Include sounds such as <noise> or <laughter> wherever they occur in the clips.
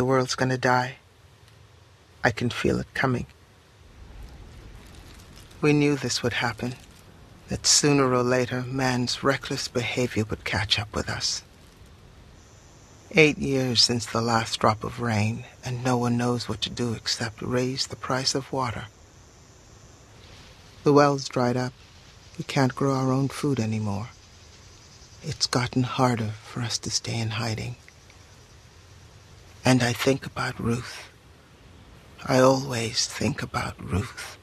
the world's gonna die. I can feel it coming. We knew this would happen, that sooner or later man's reckless behavior would catch up with us. Eight years since the last drop of rain, and no one knows what to do except raise the price of water. The well's dried up. We can't grow our own food anymore. It's gotten harder for us to stay in hiding. And I think about Ruth. I always think about Ruth.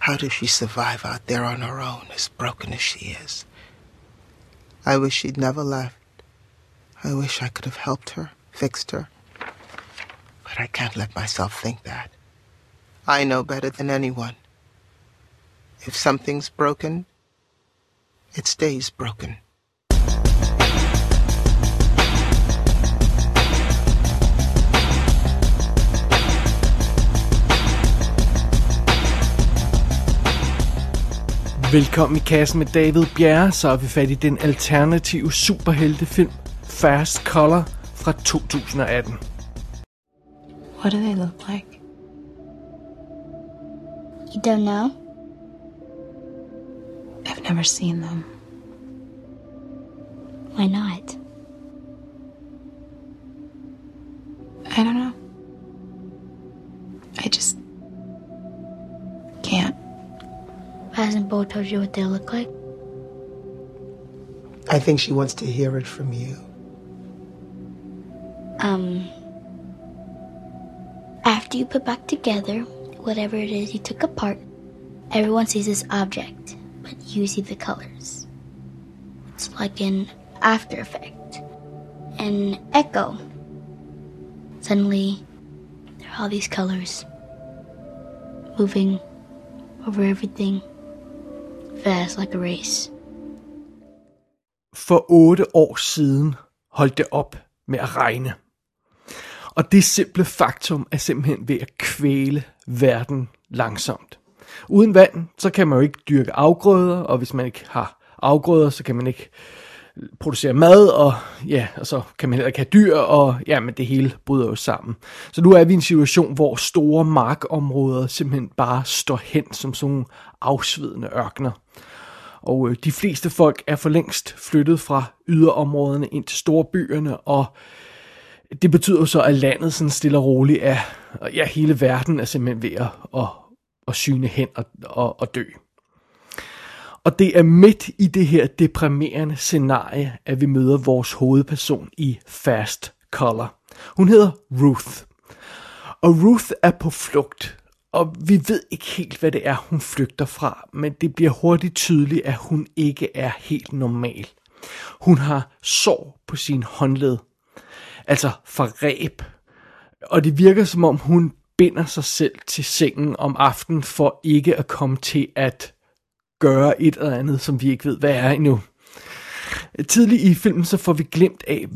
How does she survive out there on her own, as broken as she is? I wish she'd never left. I wish I could have helped her, fixed her. But I can't let myself think that. I know better than anyone. If something's broken, it stays broken. Velkommen i kassen med David Bjerre, så er vi fat i den alternative superheltefilm Fast Color fra 2018. What do they look like? You don't know? I've never seen them. Why not? I don't know. Hasn't Bo told you what they look like? I think she wants to hear it from you. Um. After you put back together whatever it is you took apart, everyone sees this object, but you see the colors. It's like an after effect, an echo. Suddenly, there are all these colors moving over everything fast like a race. For otte år siden holdt det op med at regne. Og det simple faktum er simpelthen ved at kvæle verden langsomt. Uden vand, så kan man jo ikke dyrke afgrøder, og hvis man ikke har afgrøder, så kan man ikke producere mad, og ja, og så kan man heller ikke have dyr, og ja, men det hele bryder jo sammen. Så nu er vi i en situation, hvor store markområder simpelthen bare står hen som sådan nogle afsvedende ørkner. Og øh, de fleste folk er for længst flyttet fra yderområderne ind til storbyerne, og det betyder så, at landet sådan stille og roligt er, og ja, hele verden er simpelthen ved at, at, at syne hen og, og, og dø. Og det er midt i det her deprimerende scenarie, at vi møder vores hovedperson i Fast Color. Hun hedder Ruth. Og Ruth er på flugt, og vi ved ikke helt, hvad det er, hun flygter fra, men det bliver hurtigt tydeligt, at hun ikke er helt normal. Hun har sår på sin håndled, altså fra ræb, og det virker som om hun binder sig selv til sengen om aftenen for ikke at komme til at gøre et eller andet, som vi ikke ved, hvad er endnu. Tidligt i filmen så får vi glemt af,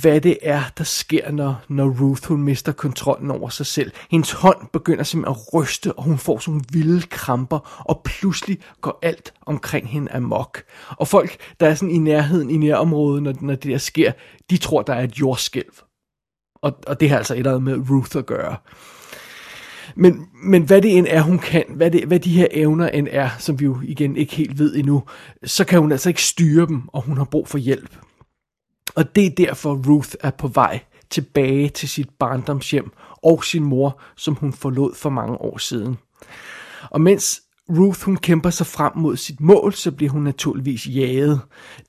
hvad det er, der sker, når, når Ruth hun mister kontrollen over sig selv. Hendes hånd begynder simpelthen at ryste, og hun får sådan nogle vilde kramper, og pludselig går alt omkring hende amok. Og folk, der er sådan i nærheden i nærområdet, når, når det der sker, de tror, der er et jordskælv. Og, og det har altså et eller andet med Ruth at gøre. Men, men hvad det end er, hun kan, hvad, det, hvad de her evner end er, som vi jo igen ikke helt ved endnu, så kan hun altså ikke styre dem, og hun har brug for hjælp. Og det er derfor, Ruth er på vej tilbage til sit barndomshjem og sin mor, som hun forlod for mange år siden. Og mens Ruth hun kæmper sig frem mod sit mål, så bliver hun naturligvis jaget.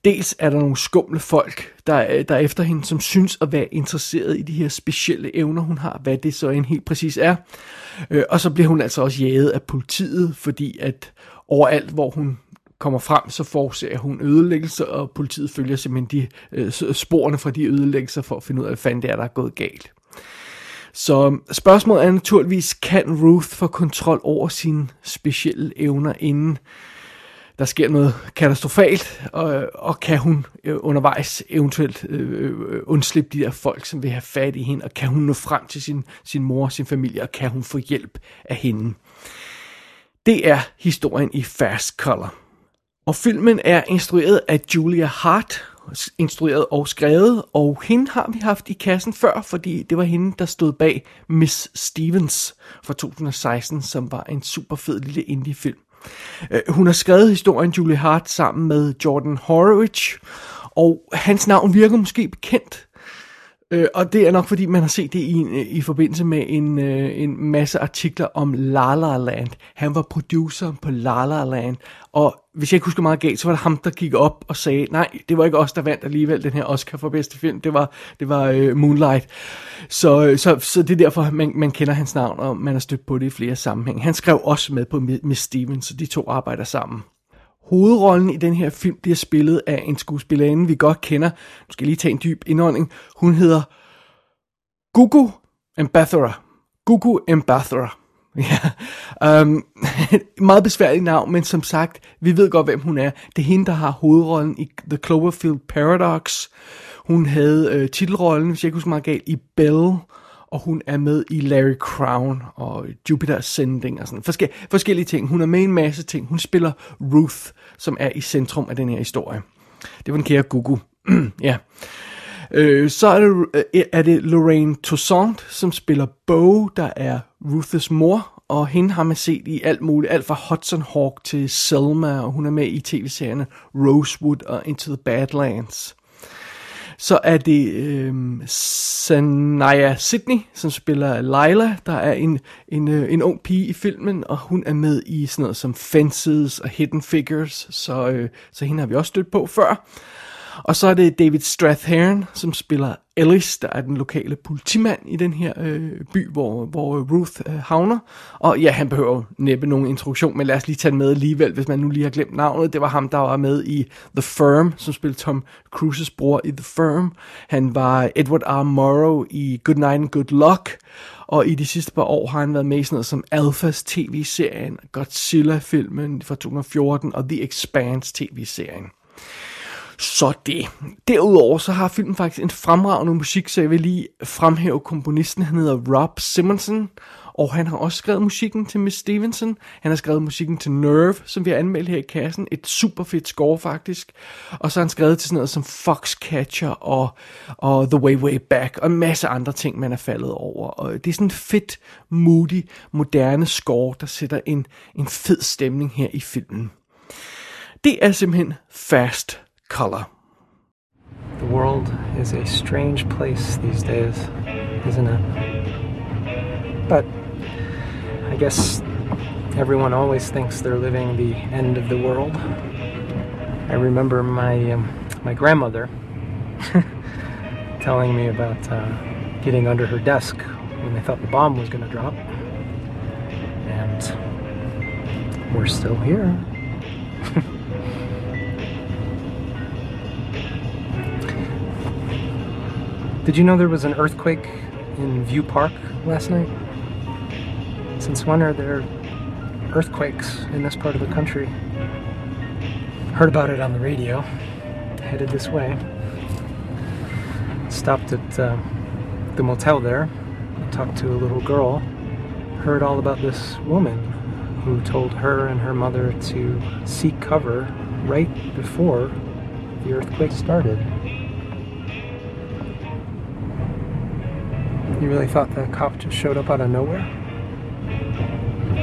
Dels er der nogle skumle folk, der, øh, der er efter hende, som synes at være interesseret i de her specielle evner, hun har, hvad det så end helt præcis er. Øh, og så bliver hun altså også jaget af politiet, fordi at overalt, hvor hun kommer frem, så forårsager hun ødelæggelser, og politiet følger simpelthen de øh, sporene fra de ødelæggelser for at finde ud af, hvad fanden det er, der er gået galt. Så spørgsmålet er naturligvis, kan Ruth få kontrol over sine specielle evner, inden der sker noget katastrofalt, og, og kan hun øh, undervejs eventuelt øh, undslippe de der folk, som vil have fat i hende, og kan hun nå frem til sin, sin mor og sin familie, og kan hun få hjælp af hende. Det er historien i Fast Color. Og filmen er instrueret af Julia Hart, instrueret og skrevet, og hende har vi haft i kassen før, fordi det var hende, der stod bag Miss Stevens fra 2016, som var en super fed lille indie-film. Øh, hun har skrevet historien Julie Hart sammen med Jordan Horowitz, og hans navn virker måske bekendt, Øh, og det er nok fordi, man har set det i, øh, i forbindelse med en, øh, en masse artikler om La La Land. Han var producer på La La Land, og hvis jeg ikke husker meget galt, så var det ham, der gik op og sagde, nej, det var ikke os, der vandt alligevel den her Oscar for bedste film, det var, det var øh, Moonlight. Så, øh, så, så det er derfor, man, man kender hans navn, og man har stødt på det i flere sammenhæng. Han skrev også med på Miss Stevens, så de to arbejder sammen. Hovedrollen i den her film bliver spillet af en skuespillerinde, vi godt kender. Nu skal jeg lige tage en dyb indånding. Hun hedder Gugu Mbatha. Gugu Mbatha. <laughs> Ja, um, <laughs> meget besværligt navn, men som sagt, vi ved godt, hvem hun er. Det er hende, der har hovedrollen i The Cloverfield Paradox. Hun havde øh, titelrollen, hvis jeg ikke husker meget galt, i Belle og hun er med i Larry Crown og Jupiter Ascending og sådan Forske- forskellige ting. Hun er med i en masse ting. Hun spiller Ruth, som er i centrum af den her historie. Det var den kære Gugu. <clears throat> ja. Øh, så er det, øh, er det Lorraine Toussaint, som spiller Bo, der er Ruths mor, og hende har man set i alt muligt, alt fra Hudson Hawk til Selma, og hun er med i tv-serierne Rosewood og Into the Badlands. Så er det øh, Sanaya Sydney, som spiller Lila, der er en, en, øh, en ung pige i filmen, og hun er med i sådan noget som Fences og Hidden Figures, så, øh, så hende har vi også stødt på før. Og så er det David Strathairn, som spiller Ellis, der er den lokale politimand i den her øh, by, hvor, hvor Ruth øh, havner. Og ja, han behøver næppe nogen introduktion, men lad os lige tage den med alligevel, hvis man nu lige har glemt navnet. Det var ham, der var med i The Firm, som spillede Tom Cruises bror i The Firm. Han var Edward R. Morrow i Good Night and Good Luck. Og i de sidste par år har han været med i sådan noget som Alphas tv-serien, Godzilla-filmen fra 2014 og The Expanse tv-serien. Så det. Derudover så har filmen faktisk en fremragende musik, så jeg vil lige fremhæve komponisten. Han hedder Rob Simonson, og han har også skrevet musikken til Miss Stevenson. Han har skrevet musikken til Nerve, som vi har anmeldt her i kassen. Et super fedt score faktisk. Og så har han skrevet til sådan noget som Foxcatcher og, og The Way Way Back og en masse andre ting, man er faldet over. Og det er sådan en fedt, moody, moderne score, der sætter en, en fed stemning her i filmen. Det er simpelthen Fast color. The world is a strange place these days, isn't it? But I guess everyone always thinks they're living the end of the world. I remember my um, my grandmother <laughs> telling me about uh, getting under her desk when they thought the bomb was going to drop, and we're still here. Did you know there was an earthquake in View Park last night? Since when are there earthquakes in this part of the country? Heard about it on the radio. Headed this way. Stopped at uh, the motel there. Talked to a little girl. Heard all about this woman who told her and her mother to seek cover right before the earthquake started. You really thought the cop just showed up out of nowhere?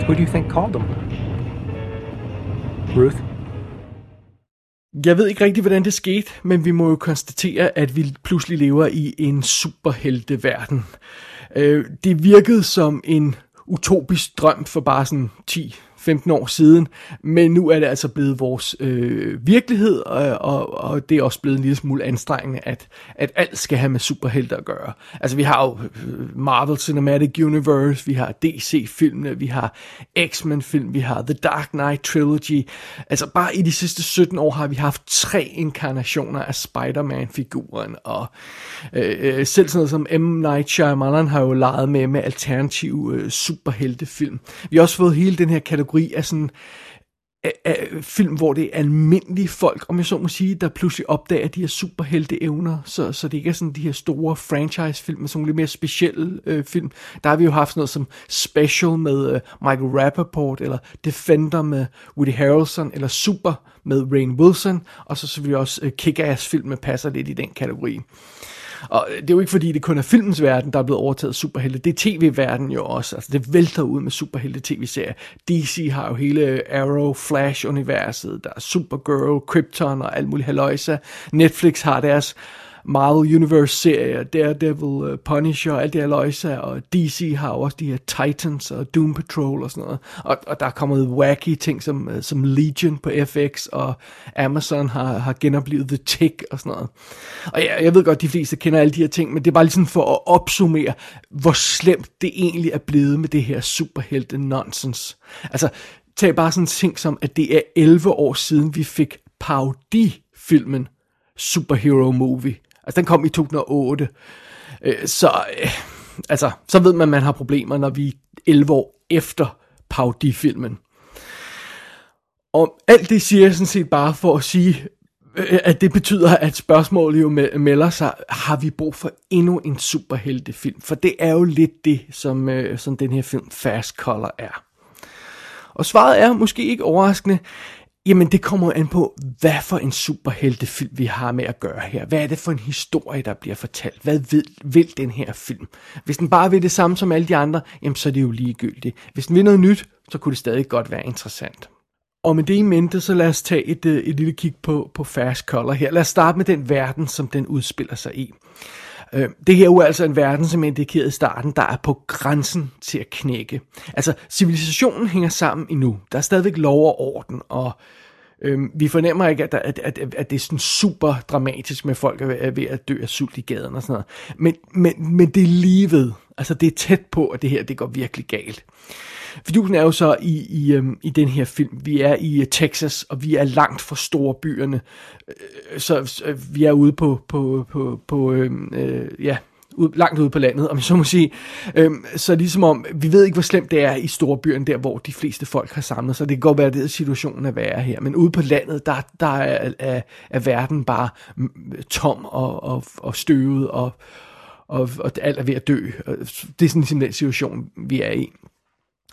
Who do you think called him? Ruth? Jeg ved ikke rigtig, hvordan det skete, men vi må jo konstatere, at vi pludselig lever i en superhelteverden. Øh, det virkede som en utopisk drøm for bare sådan 10 15 år siden, men nu er det altså blevet vores øh, virkelighed, og, og, og det er også blevet en lille smule anstrengende, at, at alt skal have med superhelte at gøre. Altså vi har jo øh, Marvel Cinematic Universe, vi har DC-filmene, vi har X-Men-film, vi har The Dark Knight Trilogy. Altså bare i de sidste 17 år har vi haft tre inkarnationer af Spider-Man-figuren, og øh, øh, selv sådan noget som M. Night Shyamalan har jo leget med med alternative øh, superheltefilm. Vi har også fået hele den her kategori kategori af sådan af, film, hvor det er almindelige folk, om jeg så må sige, der pludselig opdager de her superhelte evner, så, så det ikke er sådan de her store franchise-film, men sådan lidt mere specielle øh, film. Der har vi jo haft sådan noget som Special med øh, Michael Rappaport, eller Defender med Woody Harrelson, eller Super med Rain Wilson, og så selvfølgelig også øh, Kick-Ass-film, der passer lidt i den kategori. Og det er jo ikke fordi, det kun er filmens verden, der er blevet overtaget af superhelte. Det er tv-verden jo også. Altså, det vælter ud med superhelte tv-serier. DC har jo hele Arrow, Flash-universet. Der er Supergirl, Krypton og alt muligt haløjse. Netflix har deres Marvel Universe-serier, Daredevil, uh, Punisher og alt det her løjse, og DC har også de her Titans og Doom Patrol og sådan noget. Og, og der er kommet wacky ting som, uh, som Legion på FX, og Amazon har, har genoplevet The Tick og sådan noget. Og jeg, jeg ved godt, de fleste kender alle de her ting, men det er bare ligesom for at opsummere, hvor slemt det egentlig er blevet med det her superhelte nonsens. Altså, tag bare sådan en ting som, at det er 11 år siden, vi fik parodi-filmen Superhero Movie. Altså, den kom i 2008. Øh, så, øh, altså, så ved man, at man har problemer, når vi er 11 år efter Paudi-filmen. Og alt det siger jeg sådan set bare for at sige, øh, at det betyder, at spørgsmålet jo melder sig, har vi brug for endnu en superheltefilm? For det er jo lidt det, som, øh, som den her film Fast Color er. Og svaret er måske ikke overraskende, Jamen, det kommer an på, hvad for en superheltefilm vi har med at gøre her. Hvad er det for en historie, der bliver fortalt? Hvad vil, vil den her film? Hvis den bare vil det samme som alle de andre, jamen så er det jo ligegyldigt. Hvis den vil noget nyt, så kunne det stadig godt være interessant. Og med det i mente, så lad os tage et, øh, et lille kig på, på Fast Color her. Lad os starte med den verden, som den udspiller sig i. Øh, det her er jo altså en verden, som er indikeret i starten, der er på grænsen til at knække. Altså, civilisationen hænger sammen endnu. Der er stadigvæk lov og orden, og Øhm, vi fornemmer ikke, at, der, at, at, at det er sådan super dramatisk med folk er ved at dø af sult i gaden og sådan noget. Men, men, men det er lige ved. Altså det er tæt på, at det her det går virkelig galt. Fidusen er jo så i, i, øhm, i den her film. Vi er i uh, Texas, og vi er langt fra store byerne. Øh, så, øh, vi er ude på, på, på, på øh, øh, ja, ud, langt ude på landet, om jeg så må sige. Øhm, så ligesom om, vi ved ikke, hvor slemt det er i storbyen, der hvor de fleste folk har samlet sig. Det kan godt være, at det er situationen at være her. Men ude på landet, der, der er, er, er verden bare tom og, og, og støvet, og, og, og alt er ved at dø. Det er sådan ligesom den situation, vi er i.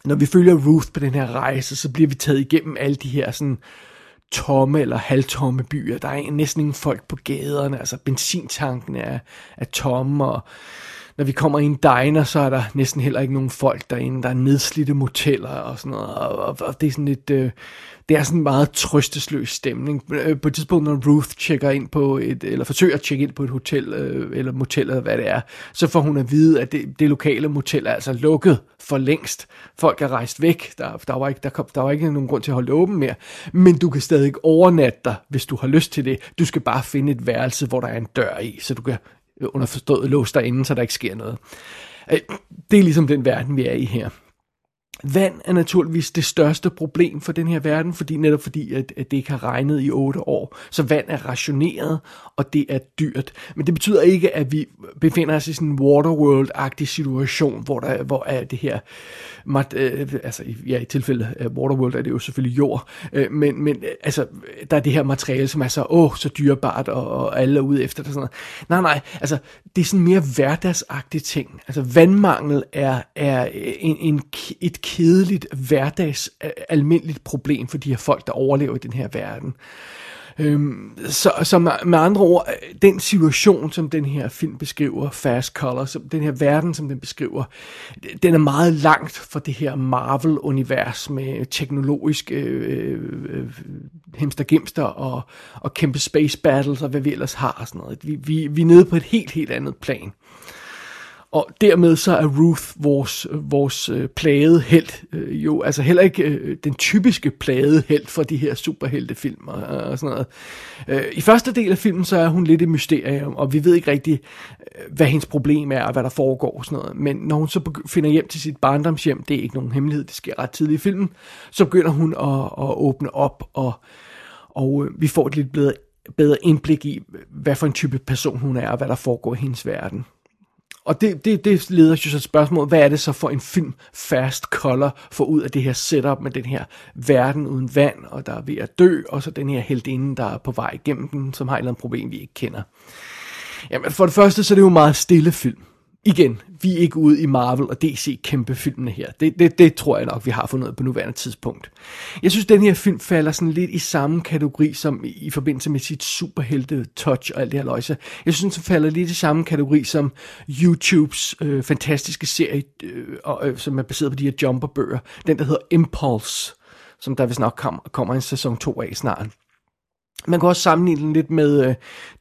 Når vi følger Ruth på den her rejse, så bliver vi taget igennem alle de her sådan tomme eller halvtomme byer. Der er næsten ingen folk på gaderne, altså benzintanken er, er tomme, og når vi kommer i en diner, så er der næsten heller ikke nogen folk derinde. Der er nedslidte moteller og sådan noget, og, og, og det er sådan lidt... Øh, det er sådan en meget trøstesløs stemning. Øh, på et tidspunkt, når Ruth tjekker ind på et, eller forsøger at tjekke ind på et hotel, øh, eller motel, eller hvad det er, så får hun at vide, at det, det lokale motel er altså lukket for længst. Folk er rejst væk. Der, der, var ikke, der, kom, der var ikke nogen grund til at holde åben mere. Men du kan stadig overnatte dig, hvis du har lyst til det. Du skal bare finde et værelse, hvor der er en dør i, så du kan underforstået låst derinde, så der ikke sker noget. Øh, det er ligesom den verden, vi er i her. Vand er naturligvis det største problem for den her verden, fordi netop fordi, at, at det ikke har regnet i 8 år. Så vand er rationeret, og det er dyrt. Men det betyder ikke, at vi befinder os i sådan en Waterworld-agtig situation, hvor, der, hvor er det her, øh, altså ja, i tilfælde af Waterworld er det jo selvfølgelig jord, øh, men, men øh, altså, der er det her materiale, som er så, åh, så dyrebart, og, og alle er ude efter det. og Sådan noget. Nej, nej, altså, det er sådan mere hverdagsagtige ting. Altså, vandmangel er, er en, en, et kedeligt, hverdags, almindeligt problem for de her folk, der overlever i den her verden. Øhm, så, så med, andre ord, den situation, som den her film beskriver, Fast Color, som den her verden, som den beskriver, den er meget langt fra det her Marvel-univers med teknologisk øh, øh, øh hemster og, og kæmpe space battles og hvad vi ellers har og sådan noget. Vi, vi, vi er nede på et helt, helt andet plan. Og dermed så er Ruth vores, vores øh, plagede held, øh, jo altså heller ikke øh, den typiske plagede held for de her superheltefilm og, øh, og sådan noget. Øh, I første del af filmen så er hun lidt et mysterium, og vi ved ikke rigtig, øh, hvad hendes problem er og hvad der foregår og sådan noget. Men når hun så finder hjem til sit barndomshjem, det er ikke nogen hemmelighed, det sker ret tidligt i filmen, så begynder hun at, at åbne op, og, og øh, vi får et lidt bedre, bedre indblik i, hvad for en type person hun er og hvad der foregår i hendes verden og det, det, det leder jo så et spørgsmål, hvad er det så for en film Fast Color får ud af det her setup med den her verden uden vand, og der er ved at dø, og så den her heldinde, der er på vej igennem den, som har et eller andet problem, vi ikke kender. Jamen for det første, så er det jo en meget stille film igen, vi er ikke ude i Marvel og DC kæmpe filmene her. Det, det, det tror jeg nok, vi har fundet på nuværende tidspunkt. Jeg synes, den her film falder sådan lidt i samme kategori som i, i forbindelse med sit superhelte touch og alt det her løjse. Jeg synes, den falder lidt i samme kategori som YouTubes øh, fantastiske serie, øh, øh, som er baseret på de her jumperbøger. Den, der hedder Impulse, som der vist nok kom, kommer en sæson 2 af snart. Man kan også sammenligne den lidt med øh,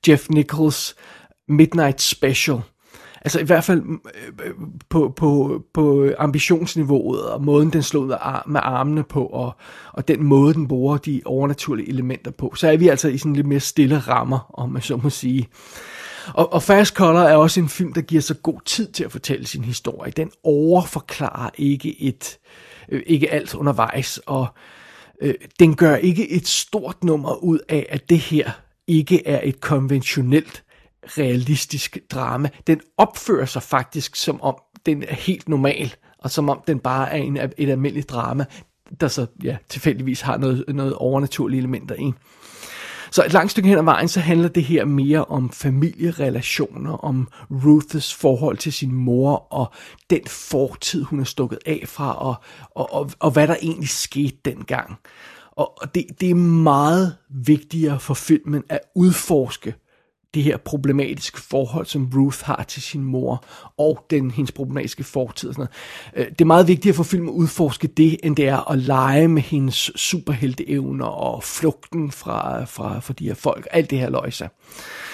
Jeff Nichols Midnight Special – altså i hvert fald mm, øh, på, på, på ambitionsniveauet og måden den slår med armene på og, og den måde den bruger de overnaturlige elementer på, så er vi altså i sådan lidt mere stille rammer, om man så må sige. Og, og Fast Color er også en film, der giver så god tid til at fortælle sin historie. Den overforklarer ikke et øh, ikke alt undervejs, og øh, den gør ikke et stort nummer ud af, at det her ikke er et konventionelt realistisk drama. Den opfører sig faktisk som om den er helt normal, og som om den bare er en, et almindeligt drama, der så ja, tilfældigvis har noget, noget overnaturlige elementer i. Så et langt stykke hen ad vejen, så handler det her mere om familierelationer, om Ruths forhold til sin mor, og den fortid, hun er stukket af fra, og, og, og, og hvad der egentlig skete dengang. Og det, det er meget vigtigere for filmen at udforske det her problematiske forhold, som Ruth har til sin mor, og den hendes problematiske fortid og sådan noget. Øh, det er meget vigtigt for filmen at udforske det, end det er at lege med hendes superhelteevner og flugten fra, fra, fra de her folk, alt det her løjse.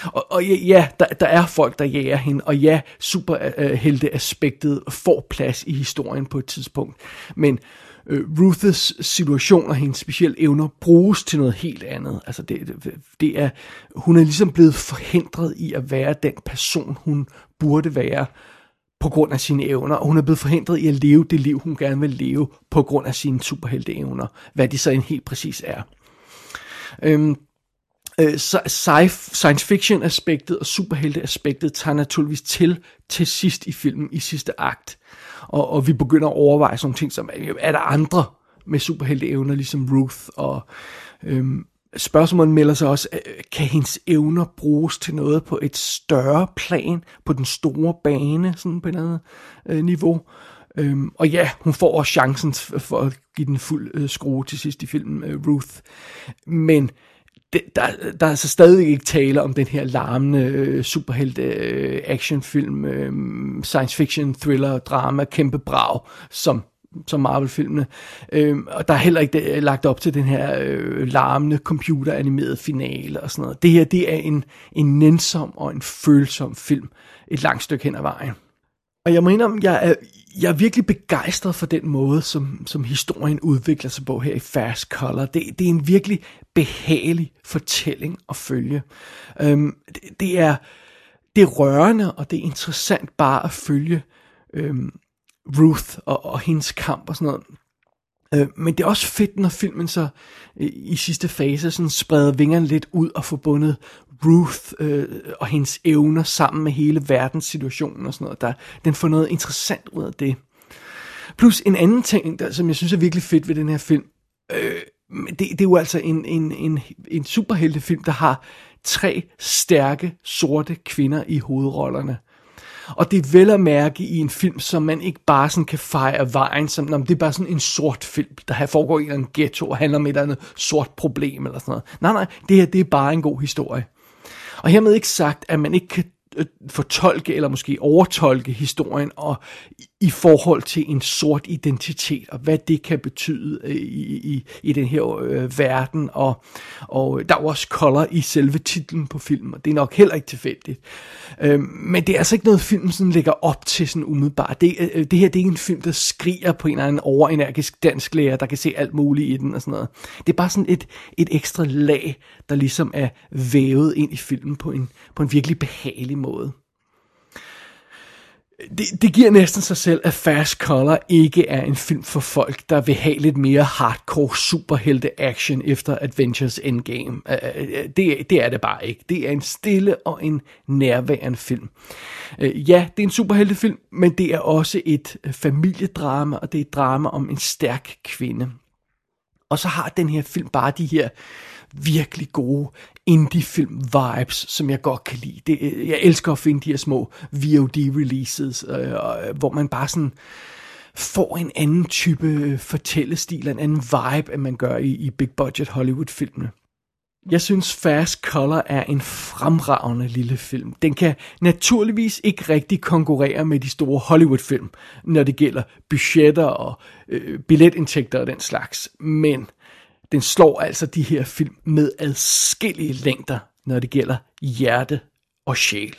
Og, og ja, der, der er folk, der jager hende, og ja, superhelteaspektet får plads i historien på et tidspunkt, men øh, Ruths situation og hendes specielle evner bruges til noget helt andet. Altså det, det, det er, hun er ligesom blevet forhindret i at være den person, hun burde være på grund af sine evner, og hun er blevet forhindret i at leve det liv, hun gerne vil leve på grund af sine superhelteevner, hvad de så en helt præcis er. Øhm, øh, science fiction aspektet og superhelte aspektet tager naturligvis til til sidst i filmen, i sidste akt og, og vi begynder at overveje sådan ting som, er der andre med superhelteevner, ligesom Ruth, og øhm, spørgsmålet melder sig også, øh, kan hendes evner bruges til noget på et større plan, på den store bane, sådan på et andet øh, niveau? Øhm, og ja, hun får også chancen for at give den fuld øh, skrue til sidst i filmen, øh, Ruth. Men det, der, der er altså stadig ikke tale om den her larmende øh, superhelt øh, actionfilm, øh, science fiction, thriller, drama, kæmpe brag, som som Marvel-filmene. Øhm, og der er heller ikke det, lagt op til den her øh, larmende computeranimerede finale og sådan noget. Det her, det er en, en nænsom og en følsom film et langt stykke hen ad vejen. Og jeg mener, jeg er, jeg er virkelig begejstret for den måde, som, som historien udvikler sig på her i Fast Color. Det, det er en virkelig behagelig fortælling at følge. Øhm, det, det, er, det er rørende, og det er interessant bare at følge øhm, Ruth og, og hendes kamp og sådan noget. Øh, men det er også fedt, når filmen så øh, i sidste fase sådan spreder vingerne lidt ud og forbundet Ruth øh, og hendes evner sammen med hele verdenssituationen og sådan noget. Der, den får noget interessant ud af det. Plus en anden ting, der, som jeg synes er virkelig fedt ved den her film, øh, det, det er jo altså en, en, en, en superheltefilm, der har tre stærke sorte kvinder i hovedrollerne. Og det er vel at mærke i en film, som man ikke bare sådan kan fejre af vejen, som om det er bare sådan en sort film, der her foregår i en ghetto og handler om et eller andet sort problem eller sådan noget. Nej, nej, det her det er bare en god historie. Og hermed ikke sagt, at man ikke kan øh, fortolke eller måske overtolke historien og i forhold til en sort identitet, og hvad det kan betyde øh, i, i, i den her øh, verden, og, og der er også color i selve titlen på filmen, og det er nok heller ikke tilfældigt. Øh, men det er altså ikke noget, filmen sådan lægger op til sådan umiddelbart. Det, øh, det her det er ikke en film, der skriger på en eller anden overenergisk dansk lærer, der kan se alt muligt i den og sådan noget. Det er bare sådan et, et ekstra lag, der ligesom er vævet ind i filmen på en, på en virkelig behagelig måde det, det giver næsten sig selv, at Fast Color ikke er en film for folk, der vil have lidt mere hardcore superhelte action efter Adventures Endgame. Øh, øh, øh, det, det er det bare ikke. Det er en stille og en nærværende film. Ja, det er en superheltefilm, men det er også et familiedrama, og det er et drama om en stærk kvinde. Og så har den her film bare de her virkelig gode indie-film-vibes, som jeg godt kan lide. Det, jeg elsker at finde de her små VOD-releases, øh, øh, hvor man bare sådan får en anden type øh, fortællestil, en anden vibe, end man gør i, i big-budget Hollywood-filmene. Jeg synes Fast Color er en fremragende lille film. Den kan naturligvis ikke rigtig konkurrere med de store Hollywood-film, når det gælder budgetter og øh, billetindtægter og den slags. Men den slår altså de her film med adskillige længder, når det gælder hjerte og sjæl.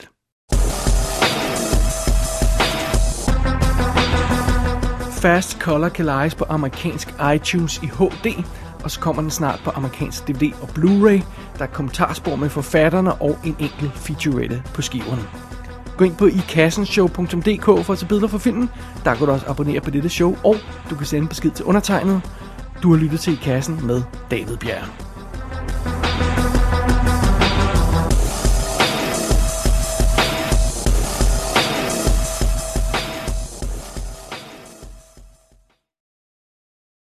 Fast Color kan lejes på amerikansk iTunes i HD, og så kommer den snart på amerikansk DVD og Blu-ray. Der er kommentarspor med forfatterne og en enkelt featurette på skiverne. Gå ind på ikassenshow.dk for at se billeder fra filmen. Der kan du også abonnere på dette show, og du kan sende besked til undertegnet. Du har lyttet til I Kassen med David Bjerg.